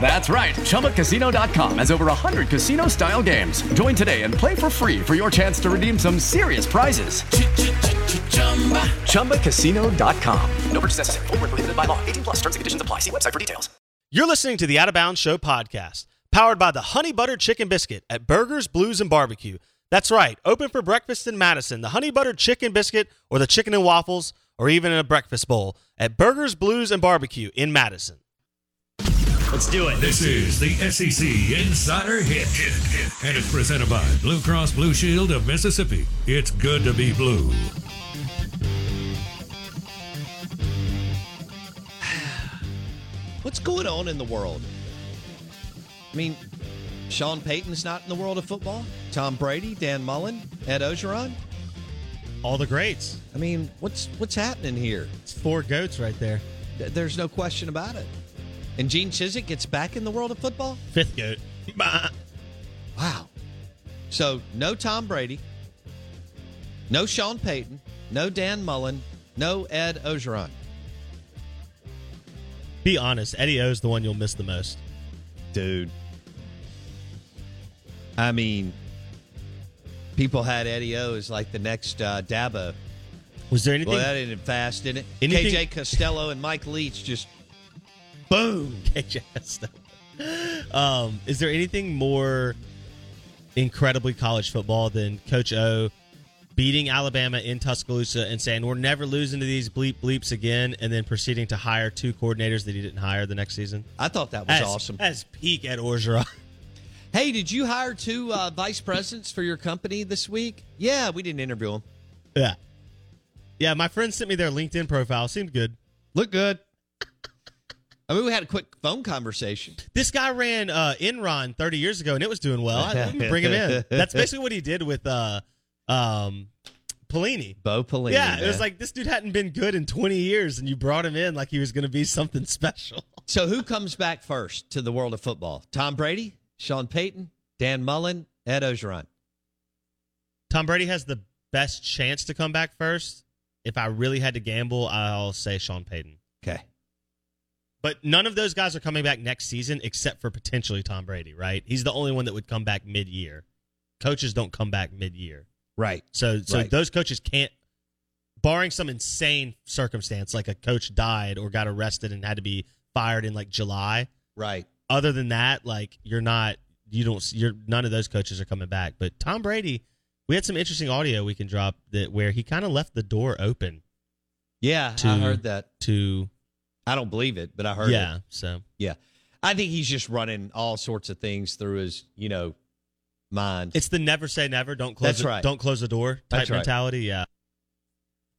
That's right. ChumbaCasino.com has over 100 casino style games. Join today and play for free for your chance to redeem some serious prizes. ChumbaCasino.com. No purchase necessary. Full prohibited by law. 18 plus terms and conditions apply. See website for details. You're listening to the Out of Bounds Show podcast, powered by the Honey Butter Chicken Biscuit at Burgers, Blues, and Barbecue. That's right. Open for breakfast in Madison. The Honey Butter Chicken Biscuit or the Chicken and Waffles – or even in a breakfast bowl at Burgers, Blues, and Barbecue in Madison. Let's do it. This is the SEC Insider Hit. And it's presented by Blue Cross Blue Shield of Mississippi. It's good to be blue. What's going on in the world? I mean, Sean Payton's not in the world of football. Tom Brady, Dan Mullen, Ed Orgeron all the greats. I mean, what's what's happening here? It's four goats right there. There's no question about it. And Gene Chizik gets back in the world of football. Fifth goat. wow. So no Tom Brady, no Sean Payton, no Dan Mullen, no Ed Orgeron. Be honest, Eddie O's the one you'll miss the most, dude. I mean, people had Eddie O as like the next uh, Dabo. Was there anything? Well, that ended fast, didn't it? Anything? KJ Costello and Mike Leach just boom. Costello. Um, is there anything more incredibly college football than Coach O beating Alabama in Tuscaloosa and saying we're never losing to these bleep bleeps again, and then proceeding to hire two coordinators that he didn't hire the next season? I thought that was as, awesome. As peak at Orgeron. Hey, did you hire two uh, vice presidents for your company this week? Yeah, we didn't interview them. Yeah. Yeah, my friend sent me their LinkedIn profile. Seemed good. Look good. I mean, we had a quick phone conversation. This guy ran uh, Enron 30 years ago, and it was doing well. I, bring him in. That's basically what he did with uh, um, Pelini. Bo Pelini. Yeah, it was like this dude hadn't been good in 20 years, and you brought him in like he was going to be something special. So, who comes back first to the world of football? Tom Brady? Sean Payton, Dan Mullen, Ed Orgeron. Tom Brady has the best chance to come back first. If I really had to gamble, I'll say Sean Payton. Okay. But none of those guys are coming back next season except for potentially Tom Brady, right? He's the only one that would come back mid year. Coaches don't come back mid year. Right. So so right. those coaches can't barring some insane circumstance like a coach died or got arrested and had to be fired in like July. Right other than that, like you're not, you don't, you're none of those coaches are coming back. But Tom Brady, we had some interesting audio we can drop that where he kind of left the door open. Yeah, to, I heard that. To, I don't believe it, but I heard yeah, it. so yeah, I think he's just running all sorts of things through his, you know, mind. It's the never say never, don't close, That's the, right. don't close the door type That's right. mentality. Yeah.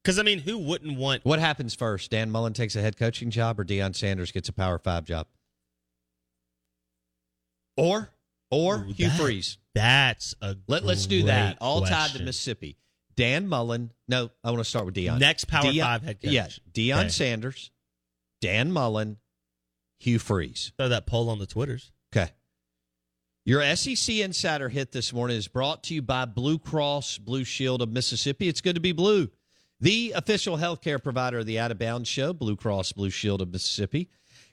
Because I mean, who wouldn't want? What happens first? Dan Mullen takes a head coaching job, or Deion Sanders gets a Power Five job? Or or Ooh, Hugh that, Freeze. That's a Let, let's do that. All question. tied to Mississippi. Dan Mullen. No, I want to start with Deion. Next Power Deion, Five head coach. Yeah, Deion okay. Sanders, Dan Mullen, Hugh Freeze. Throw that poll on the Twitters. Okay. Your SEC Insider hit this morning is brought to you by Blue Cross Blue Shield of Mississippi. It's good to be blue. the official healthcare provider of the Out of Bounds Show, Blue Cross Blue Shield of Mississippi.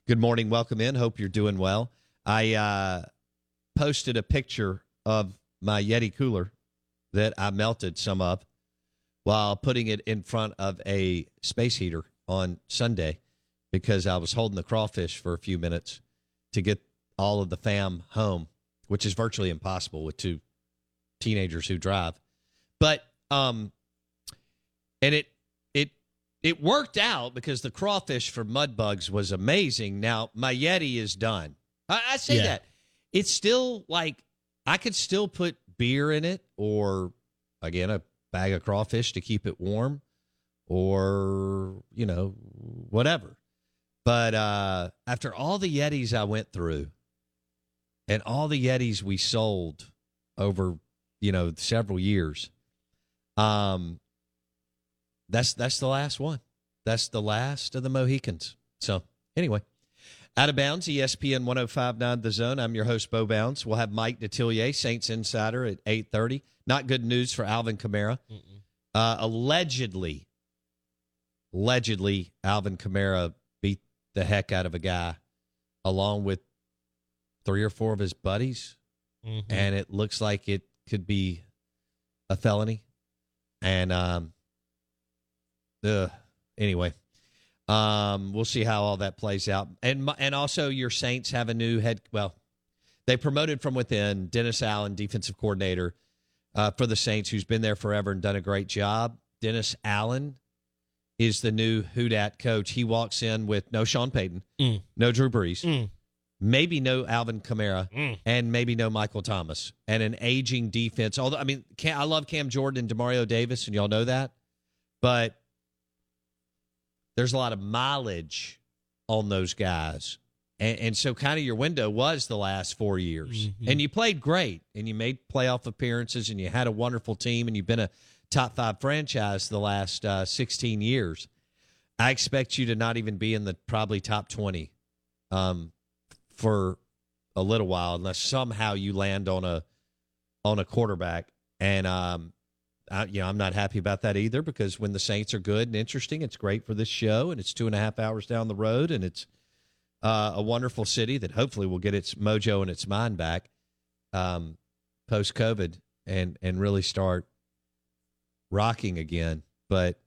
Good morning. Welcome in. Hope you're doing well. I uh, posted a picture of my Yeti cooler that I melted some of while putting it in front of a space heater on Sunday because I was holding the crawfish for a few minutes to get all of the fam home, which is virtually impossible with two teenagers who drive. But um and it it it worked out because the crawfish for mud bugs was amazing. Now my Yeti is done. I, I say Yeah. that. It's still like I could still put beer in it or again a bag of crawfish to keep it warm or you know whatever. But uh after all the Yetis I went through and all the Yetis we sold over, you know, several years, um that's that's the last one. That's the last of the Mohicans. So anyway, out of bounds, ESPN 1059 The Zone. I'm your host, Bo Bounds. We'll have Mike Detillier, Saints Insider, at 830. Not good news for Alvin Kamara. Uh, allegedly, allegedly, Alvin Kamara the heck out of a guy along with three or four of his buddies. Mhm. And it looks like it could be a felony. And, um, anyway, um, we'll see how all that plays out. And and also, your Saints have a new head. Well, they promoted from within Dennis Allen, defensive coordinator uh, for the Saints, who's been there forever and done a great job. Dennis Allen is the new Houdat coach. He walks in with no Sean Payton, Mm. no Drew Brees, Mm. maybe no Alvin Kamara, Mm. and maybe no Michael Thomas, and an aging defense. Although I mean, Cam, I love Cam Jordan and Demario Davis, and y'all know that, but there's a lot of mileage on those guys. And, and so, kind of your window was the last four years. Mhm. And you played great and you made playoff appearances and you had a wonderful team and you've been a top five franchise the last uh, 16 years. I expect you to not even be in the probably top 20 um, for a little while unless somehow you land on a on a quarterback. And um, I, you know, I'm not happy about that either because when the Saints are good and interesting, it's great for this show, and it's two and a half hours down the road, and it's uh, a wonderful city that hopefully will get its mojo and its mind back um, post COVID and and really start rocking again. But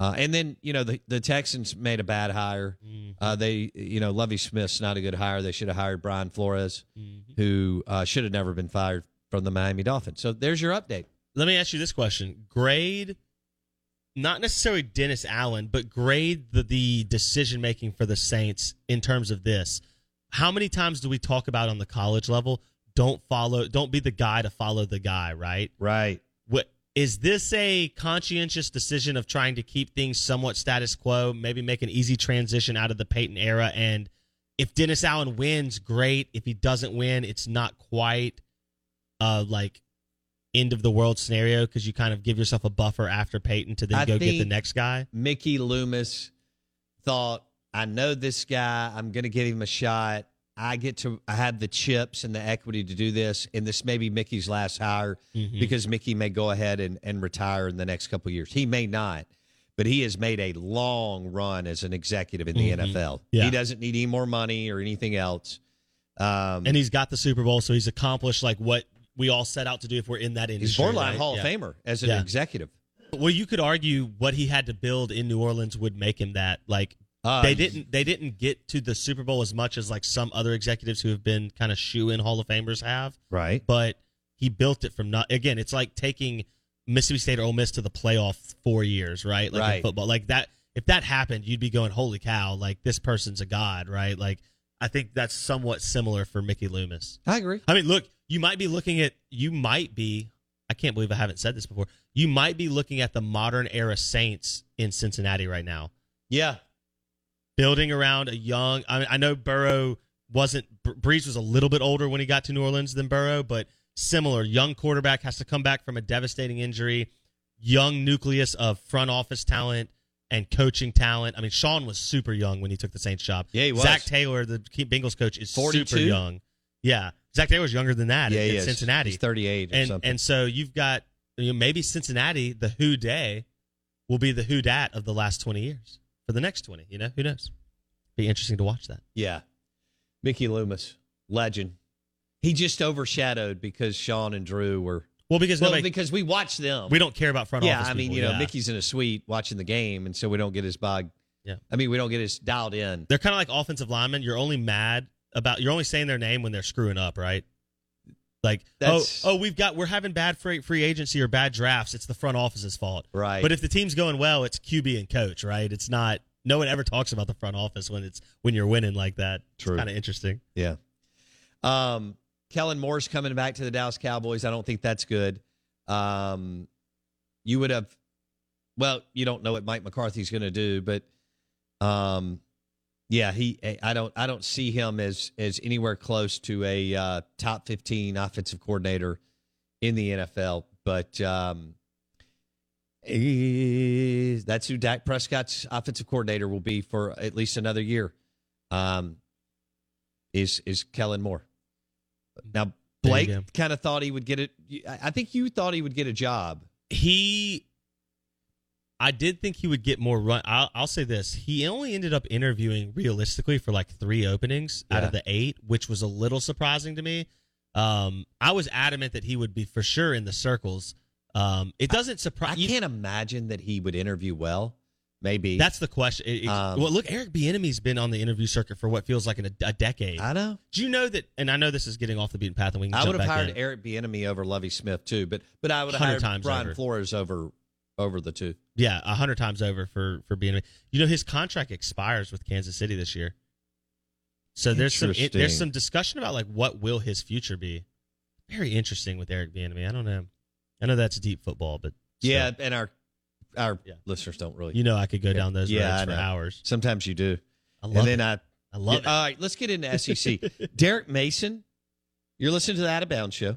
uh, and then you know the the Texans made a bad hire. Mhm. Uh, they you know Lovie Smith's not a good hire. They should have hired Brian Flores, Mhm. who uh, should have never been fired from the Miami Dolphins. So there's your update. Let me ask you this question: Grade, not necessarily Dennis Allen, but grade the, the decision making for the Saints in terms of this. How many times do we talk about on the college level? Don't follow. Don't be the guy to follow the guy. Right. Right. Is this a conscientious decision of trying to keep things somewhat status quo, maybe make an easy transition out of the Payton era? And if Dennis Allen wins, great. If he doesn't win, it's not quite uh like end of the world scenario because you kind of give yourself a buffer after Payton to then I go get the next guy. Mickey Loomis thought, I know this guy. I'm going to give him a shot. I get to, I have the chips and the equity to do this. And this may be Mickey's last hire Mhm. because Mickey may go ahead and, and retire in the next couple of years. He may not, but he has made a long run as an executive in the Mhm. NFL. Yeah. He doesn't need any more money or anything else. Um, And he's got the Super Bowl, so he's accomplished like what we all set out to do if we're in that industry. he's borderline right? Hall Yeah. of Famer as an Yeah. executive. Well, you could argue what he had to build in New Orleans would make him that. Like Uh, they didn't they didn't get to the Super Bowl as much as like some other executives who have been kind of shoe in Hall of Famers have. Right. But he built it from not again. It's like taking Mississippi State or Ole Miss to the playoff four years, right? Like in Right. football, like that. If that happened, you'd be going, "Holy cow!" Like this person's a god, right? Like I think that's somewhat similar for Mickey Loomis. I agree. I mean, look, you might be looking at, you might be, I can't believe I haven't said this before. You might be looking at the modern era Saints in Cincinnati right now, Yeah. Building around a young. I mean, I know Burrow wasn't, Br- Brees was a little bit older when he got to New Orleans than Burrow, but similar. Young quarterback has to come back from a devastating injury, young nucleus of front office talent and coaching talent. I mean, Sean was super young when he took the Saints job. Yeah, he was. Zac Taylor, the Bengals coach, is 42? super young. Yeah. Zac Taylor's younger than that Yeah, in, in. Cincinnati. He's 38 and something. and so you've got you know, maybe Cincinnati, the Who Day, will be the who dat of the last 20 years for the next 20. You know, who knows? Be interesting to watch that. Yeah. Mickey Loomis, legend. He just overshadowed because Sean and Drew were. Well, because Well, nobody, because we watch them. we don't care about front yeah, office. I mean, people, you know, yeah. Mickey's in a suite watching the game, and so we don't get his bog. Yeah. I mean, we don't get his dialed in. They're kind of like offensive linemen. You're only mad about you're only saying their name when they're screwing up, right? Like, That's- oh, oh, we've got we're having bad free free agency or bad drafts. It's the front office's fault, Right. But if the team's going well, it's QB and coach, right? It's not. No one ever talks about the front office when it's when you're winning like that. True. Kind of interesting. Yeah. Um, Kellen Moore's coming back to the Dallas Cowboys. I don't think that's good. Um, you would have, well, you don't know what Mike McCarthy's going to do, but, um, yeah, he. I don't. I don't see him as as anywhere close to a uh, top fifteen offensive coordinator in the NFL. But um, eh, that's who Dak Prescott's offensive coordinator will be for at least another year. Um, is is Kellen Moore. Now Blake kind of thought he would get it. I think you thought he would get a job. He, I did think he would get more run. I'll, I'll say this: he only ended up interviewing realistically for like three openings out of the eight, which was a little surprising to me. Um, I was adamant that he would be for sure in the circles. Um, it doesn't surprise. I can't imagine that he would interview well. Maybe That's the question. It- it- Um, well, look, Eric Bieniemy's been on the interview circuit for what feels like an, a decade. I know. Do you know that? And I know this is getting off the beaten path, and we can I would have hired in. Eric Bieniemy over Lovie Smith too, but but I would have hired times Brian over. Flores over over the two. Yeah, a hundred times over for for being. You know, his contract expires with Kansas City this year. So there's some Interesting. there's some discussion about like what will his future be. Very interesting with Eric Bieniemy. I don't know. I know that's deep football, but still, Yeah, and our our Yeah. listeners don't really. you know I could go down those Yeah, roads for hours. Sometimes you do. I love and then it. I I love Yeah, it. All right, let's get into SEC. Derek Mason, you're listening to the Out of Bounds show,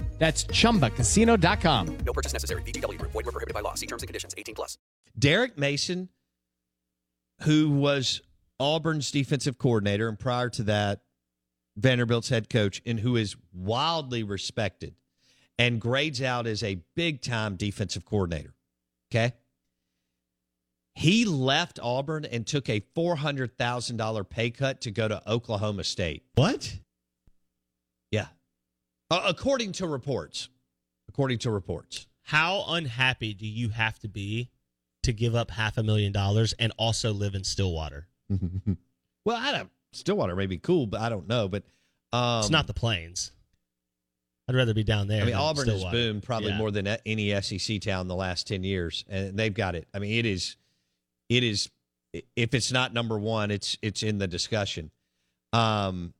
That's chumbacasino.com. No purchase necessary. VGW Group. Void were prohibited by law. See terms and conditions. 18 plus. Derek Mason, who was Auburn's defensive coordinator, and prior to that, Vanderbilt's head coach, and who is wildly respected and grades out as a big time defensive coordinator. Okay. He left Auburn and took a $400,000 pay cut to go to Oklahoma State. What? Uh, according to reports. According to reports. How unhappy do you have to be to give up half a million dollars and also live in Stillwater? Well, I don't. Stillwater may be cool, but I don't know. But um, it's not the plains. I'd rather be down there. I mean, Auburn has boomed probably Yeah. more than any SEC town in the last ten years, and they've got it. I mean, it is, it is. If it's not number one, it's it's in the discussion. Um,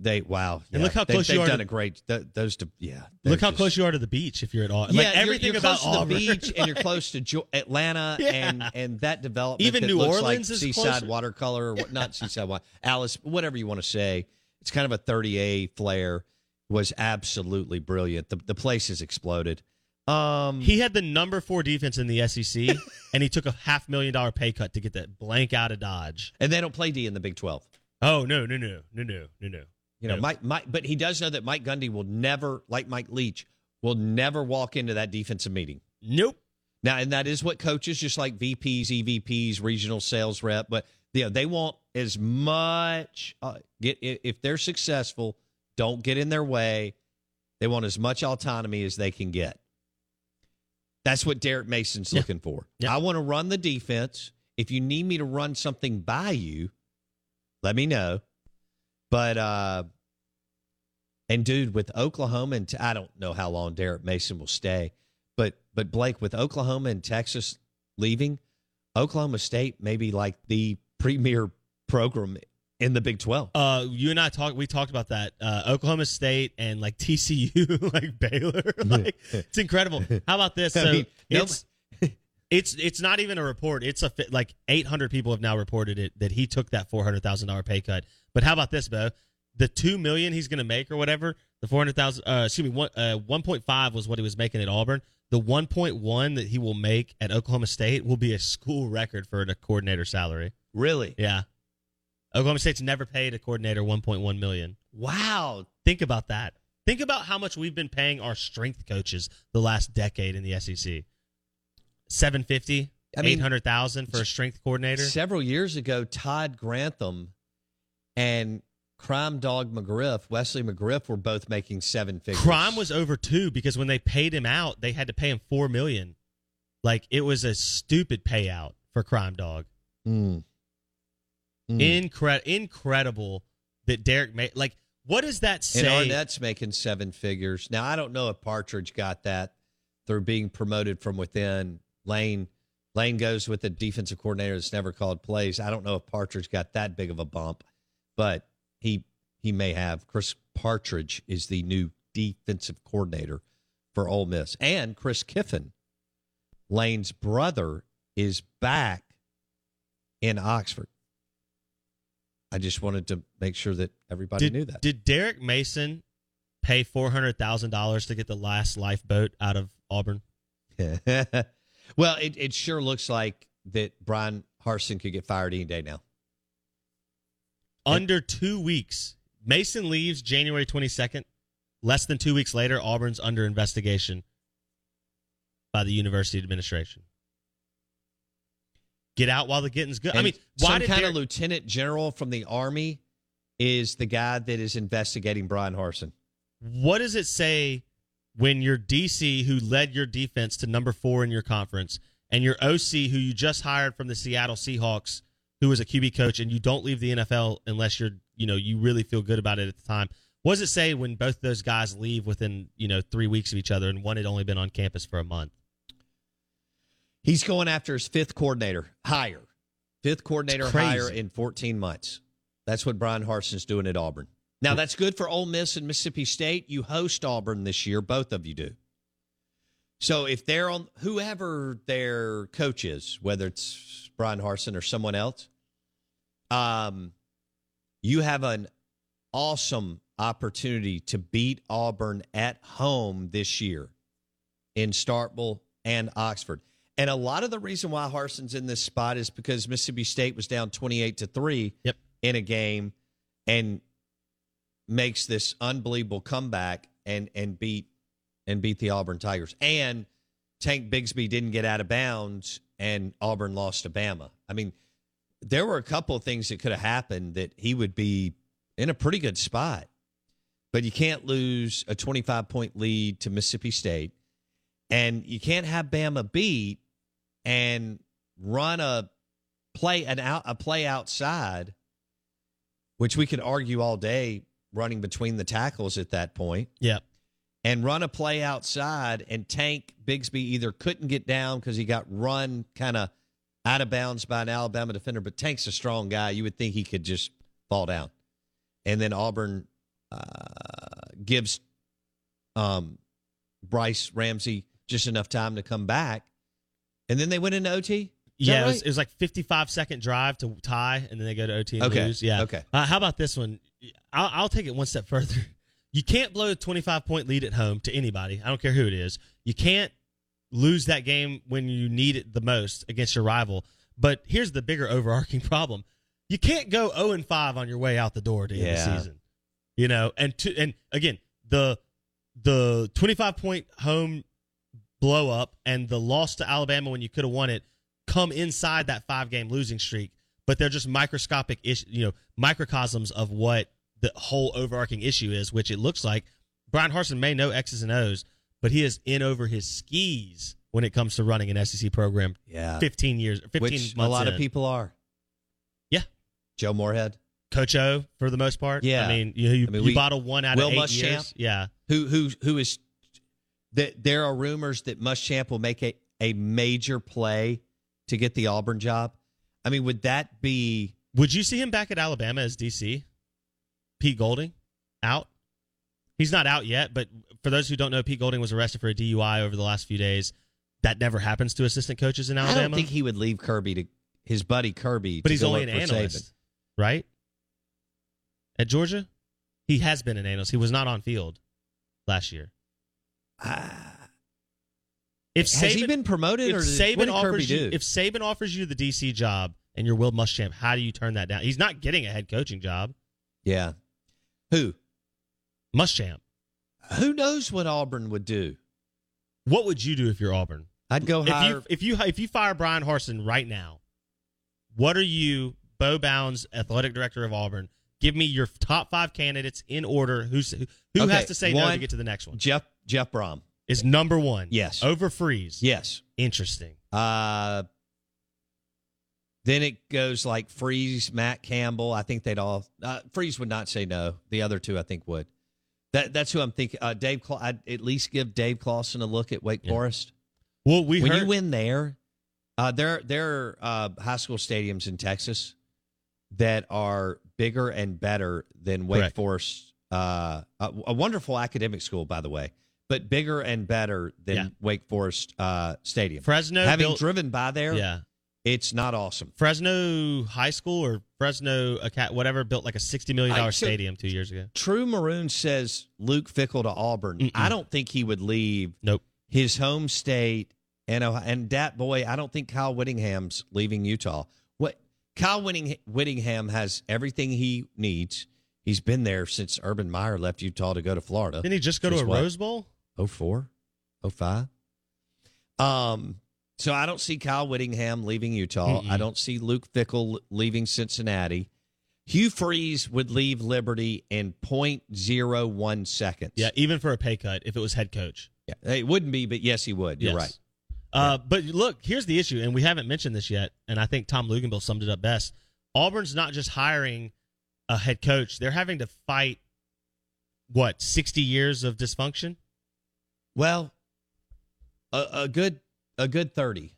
They wow. And look how They- close you they've are done to- a great. Th- those to yeah. Look how just- close you are to the beach if you're at all Yeah, like you're- everything you're, about close to the beach, and you're close to jo- Atlanta, Yeah. and and that development. Even that New looks Orleans like is seaside closer. watercolor, or what? Not seaside water, Alys, whatever you want to say. It's kind of a 30A flare. Was absolutely brilliant. The the place has exploded. Um, He had the number four defense in the SEC, and he took a half million dollar pay cut to get that blank out of Dodge. and they don't play D in the Big Twelve. Oh no no no no no no no. You know, No. Mike, Mike, but he does know that Mike Gundy will never, like Mike Leach, will never walk into that defensive meeting. Nope. Now, and that is what coaches, just like VPs, EVPs, regional sales rep, but you know, they want as much. Uh, get if they're successful, don't get in their way. They want as much autonomy as they can get. That's what Derek Mason's Yeah. looking for. Yeah. I want to run the defense. If you need me to run something by you, let me know. But uh and dude, with Oklahoma and I don't know how long Derek Mason will stay, but but Blake with Oklahoma and Texas leaving, Oklahoma State may be like the premier program in the Big Twelve. Uh, you and I talked. We talked about that. Uh, Oklahoma State and like TCU, like Baylor. like it's incredible. How about this? I So mean, no- it's it's not even a report. It's a like 800 people have now reported it that he took that 400 thousand dollar pay cut. But how about this, Bo? The two million he's going to make or whatever, the 400 thousand. Uh, excuse me, one uh, 1.5 was what he was making at Auburn. The 1.1 that he will make at Oklahoma State will be a school record for a coordinator salary. Really? Yeah. Oklahoma State's never paid a coordinator 1.1 million. Wow. Think about that. Think about how much we've been paying our strength coaches the last decade in the SEC. 750, I mean, 800,000 for a strength coordinator. Several years ago, Todd Grantham and Crime Dog McGriff, Wesley McGriff, were both making seven figures. Crime was over 2 because when they paid him out, they had to pay him 4 million. Like it was a stupid payout for Crime Dog. Mm. Mm. Incre- incredible that Derek made like what does that say? And? Arnett's making seven figures. Now, I don't know if Partridge got that through being promoted from within. Lane Lane goes with a defensive coordinator that's never called plays. I don't know if Partridge got that big of a bump, but he he may have. Chris Partridge is the new defensive coordinator for Ole Miss. And Chris Kiffin, Lane's brother, is back in Oxford. I just wanted to make sure that everybody did, knew that. Did Derek Mason pay four hundred thousand dollars to get the last lifeboat out of Auburn? well, it, it sure looks like that Bryan Harsin could get fired any day now. Under two weeks, Mason leaves January twenty second. Less than two weeks later, Auburn's under investigation by the university administration. Get out while the getting's good. I mean, why some kind of lieutenant general from the army is the guy that is investigating Bryan Harsin. what does it say when your DC, who led your defense to number four in your conference, and your OC, who you just hired from the Seattle Seahawks, who was a QB coach, and you don't leave the NFL unless you're, you know, you really feel good about it at the time. What does it say when both those guys leave within, you know, three weeks of each other, and one had only been on campus for a month? He's going after his fifth coordinator hire, fifth coordinator hire in 14 months. That's what Bryan Harsin's doing at Auburn. Now that's good for Ole Miss and Mississippi State. You host Auburn this year, both of you do. So if they're on whoever their coach is, whether it's Bryan Harsin or someone else, um, you have an awesome opportunity to beat Auburn at home this year in Starkville and Oxford. And a lot of the reason why Harsin's in this spot is because Mississippi State was down 28 to 3 Yep. in a game and makes this unbelievable comeback and and beat and beat the Auburn Tigers. And Tank Bigsby didn't get out of bounds and Auburn lost to Bama. I mean, there were a couple of things that could have happened that he would be in a pretty good spot. But you can't lose a 25 point lead to Mississippi State. And you can't have Bama beat and run a play an out a play outside, which we could argue all day running between the tackles at that point Yeah. and run a play outside and tank Bigsby either couldn't get down because he got run kind of out of bounds by an Alabama defender, but Tank's a strong guy. You would think he could just fall down. And then Auburn uh, gives um, Bryce Ramsey just enough time to come back, and then they went into OT. Is Yeah, it was, it was like 55 second drive to tie, and then they go to OT and Okay, lose. Yeah. okay. Uh, how about this one? I'll, I'll take it one step further. You can't blow a 25 point lead at home to anybody. I don't care who it is. You can't lose that game when you need it the most against your rival. But here's the bigger overarching problem: you can't go 0 and 5 on your way out the door to end the season. You know, and to, and again the the 25 point home blow up and the loss to Alabama when you could have won it come inside that five game losing streak, but they're just microscopic ish, you know, microcosms of what the whole overarching issue is, which it looks like Bryan Harsin may know X's and O's, but he is in over his skis when it comes to running an SEC program. Yeah. 15 years, 15 which months a lot in. of people are. Yeah. Joe Moorhead, Coach O for the most part. Yeah. I mean, you, you, I mean, you we- bottle one out Will of eight Muschamp. years. Yeah. who who who is that there are rumors that Muschamp will make a, a major play to get the Auburn job. I mean, would that be Would you see him back at Alabama as DC? Pete Golding out? He's not out yet, but for those who don't know, Pete Golding was arrested for a DUI over the last few days. That never happens to assistant coaches in Alabama. I don't think he would leave Kirby to his buddy Kirby. but to he's only an analyst, Saban. right? At Georgia, he has been an analyst. He was not on field last year. Ah. If Ah. Has he Saban- been promoted, if or Saban what did Kirby offers you, do? if Saban offers you the DC job and you're Will Muschamp, how do you turn that down? He's not getting a head coaching job. Yeah, who Muschamp. who knows what Auburn would do? What would you do if you're Auburn? I'd go If you if you if you fire Bryan Harsin right now, what are you, Bo Bounds, athletic director of Auburn? Give me your top five candidates in order. Who's who Okay, has to say no to get to the next one? Jeff Jeff Brohm. Is number one? Yes. Over Freeze. Yes. Interesting. Uh, then it goes like Freeze, Matt Campbell. I think they'd all. Uh, Freeze would not say no. The other two, I think, would. That that's who I'm thinking. Uh, Dave, Cla- I'd at least give Dave Clawson a look at Wake Yeah. Forest. Well, we when heard you win there, uh, there there are uh, high school stadiums in Texas that are bigger and better than Wake Correct. Forest. Uh, a, a wonderful academic school, by the way, but bigger and better than Yeah. Wake Forest uh, Stadium. Fresno Having built- driven by there, Yeah. it's not awesome. Fresno High School or Fresno whatever built like a sixty million dollar stadium two years ago. True Maroon says Luke Fickell to Auburn. Mm-mm. I don't think he would leave Nope. his home state and Ohio- and that boy. I don't think Kyle Whittingham's leaving Utah. What Kyle Whitting, Whittingham has everything he needs. He's been there since Urban Meyer left Utah to go to Florida. Didn't he just go to a what? Rose Bowl? 04, 05. Um, so I don't see Kyle Whittingham leaving Utah. Mm-mm. I don't see Luke Fickell leaving Cincinnati. Hugh Freeze would leave Liberty in 0.01 seconds. Yeah, even for a pay cut if it was head coach. Yeah, it wouldn't be, but yes, he would. You're Yes. right. Uh, but look, here's the issue, and we haven't mentioned this yet, and I think Tom Luginbill summed it up best. Auburn's not just hiring a head coach; they're having to fight what sixty years of dysfunction. Well, a, a good a good 30.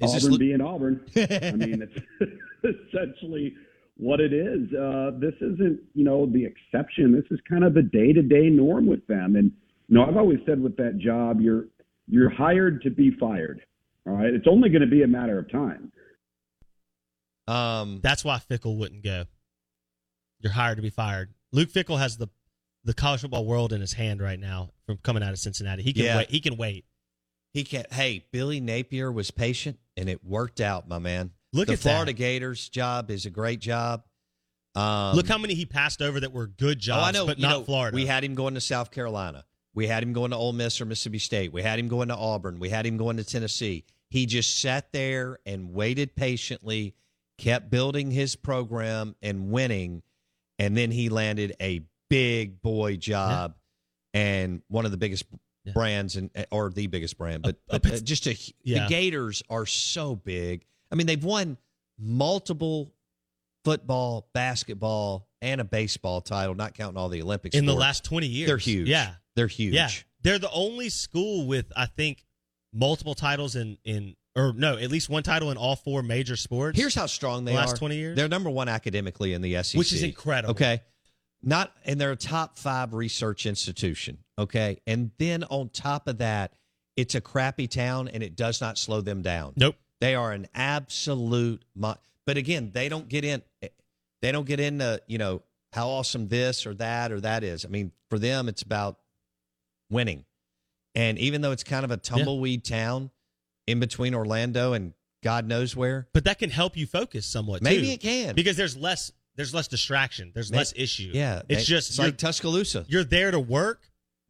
Is this Auburn Lu- being Auburn. I mean, it's essentially what it is. Uh, this isn't, you know, the exception. This is kind of the day-to-day norm with them. And you know, I've always said with that job, you're you're hired to be fired. All right, it's only going to be a matter of time. um, That's why Fickell wouldn't go. You're hired to be fired. Luke Fickell has the the college football world in his hand right now from coming out of Cincinnati. He can Yeah. wait. He can wait. he can't. Hey, Billy Napier was patient, and it worked out, my man. Look the at Florida that. Gators job is a great job. Um, Look how many he passed over that were good jobs, oh, I know, but you not know, Florida. We had him going to South Carolina. We had him going to Ole Miss or Mississippi State. We had him going to Auburn. We had him going to Tennessee. He just sat there and waited patiently, kept building his program and winning, and then he landed a big boy job and one of the biggest Yeah. brands and or the biggest brand, but, Uh, uh, but uh, just a Yeah. the Gators are so big. I mean, they've won multiple football, basketball, and a baseball title, not counting all the Olympics in the last twenty years. They're huge. Yeah, They're huge. Yeah, they're the only school with I think multiple titles in in or no, at least one title in all four major sports. Here's how strong they The last are. 20 years? They're number one academically in the SEC, Which is incredible. Okay. Not and they're a top five research institution. Okay, and then on top of that, it's a crappy town, and it does not slow them down. Nope. They are an absolute. But again, they don't get in. Eh, they don't get into you know how awesome this or that or that is. I mean, for them, it's about winning. And even though it's kind of a tumbleweed town in between Orlando and God knows where, But that can help you focus somewhat. Maybe too. it can. because there's less there's less distraction. There's May- less issue. yeah, it's they- just it's like Tuscaloosa. you're there to work,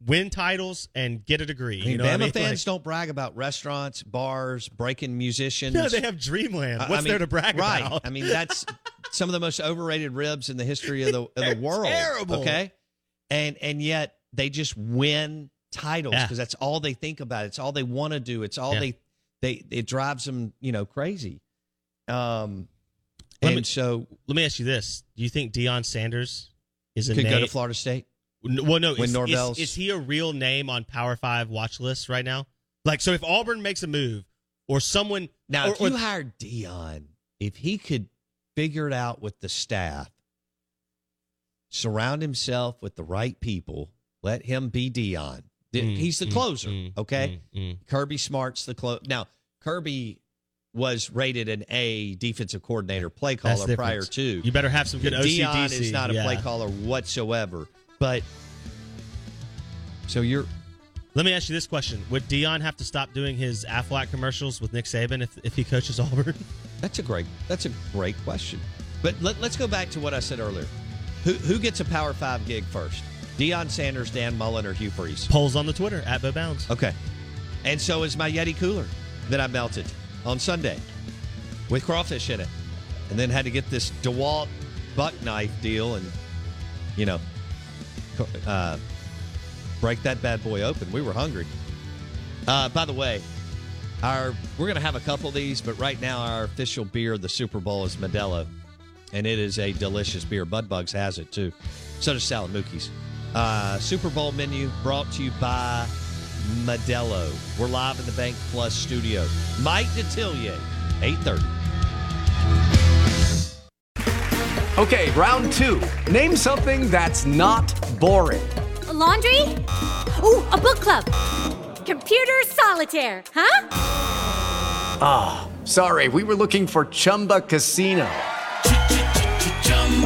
win titles, and get a degree. I mean, you know Bama I mean? fans Like- don't brag about restaurants, bars, breaking musicians. No, they have Dreamland. What's I mean, there to brag right. about? I mean, that's some of the most overrated ribs in the history of the of the world. terrible. Okay, and and yet they just win titles Yeah. because that's all they think about. It's all they want to do. It's all Yeah. they they it drives them you know crazy. Um, Let and me- so Let me ask you this: Do you think Deion Sanders is a could go to Florida State. Well, no. When Is, is, Norvell's- is he a real name on Power Five watch lists right now? Like, so if Auburn makes a move, or someone Now, or, if you or- hired Deion, if he could figure it out with the staff, surround himself with the right people, let him be Deion. Mm, He's the mm, closer, mm, okay? mm, mm. Kirby Smart's the close. Now, Kirby was rated an A defensive coordinator, play caller prior to. you better have some good Deion is not a yeah. play caller whatsoever. But so you're Let me ask you this question: Would Deion have to stop doing his Aflac commercials with Nick Saban if, if he coaches Auburn? That's a great. That's a great question. But let, us go back to what I said earlier. Who who gets a Power Five gig first? Deion Sanders, Dan Mullen, or Hugh Freeze? Polls on the Twitter at Bo Bounds. Okay. And so is my Yeti cooler that I melted on Sunday with crawfish in it, and then had to get this Dewalt buck knife deal, and you know, uh, break that bad boy open. We were hungry. Uh, by the way, our we're gonna have a couple of these, but right now our official beer of the Super Bowl is Modelo, and it is a delicious beer. Bud Bugs has it too. So does Salad Mookie's. Uh, Super Bowl menu brought to you by Modelo. We're live in the Bank Plus studio. Mike Detillier, eight thirty. Okay, round two. Name something that's not boring. A laundry? Ooh, a book club. Computer solitaire, huh? Ah, sorry, we were looking for Chumba Casino.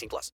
18 plus.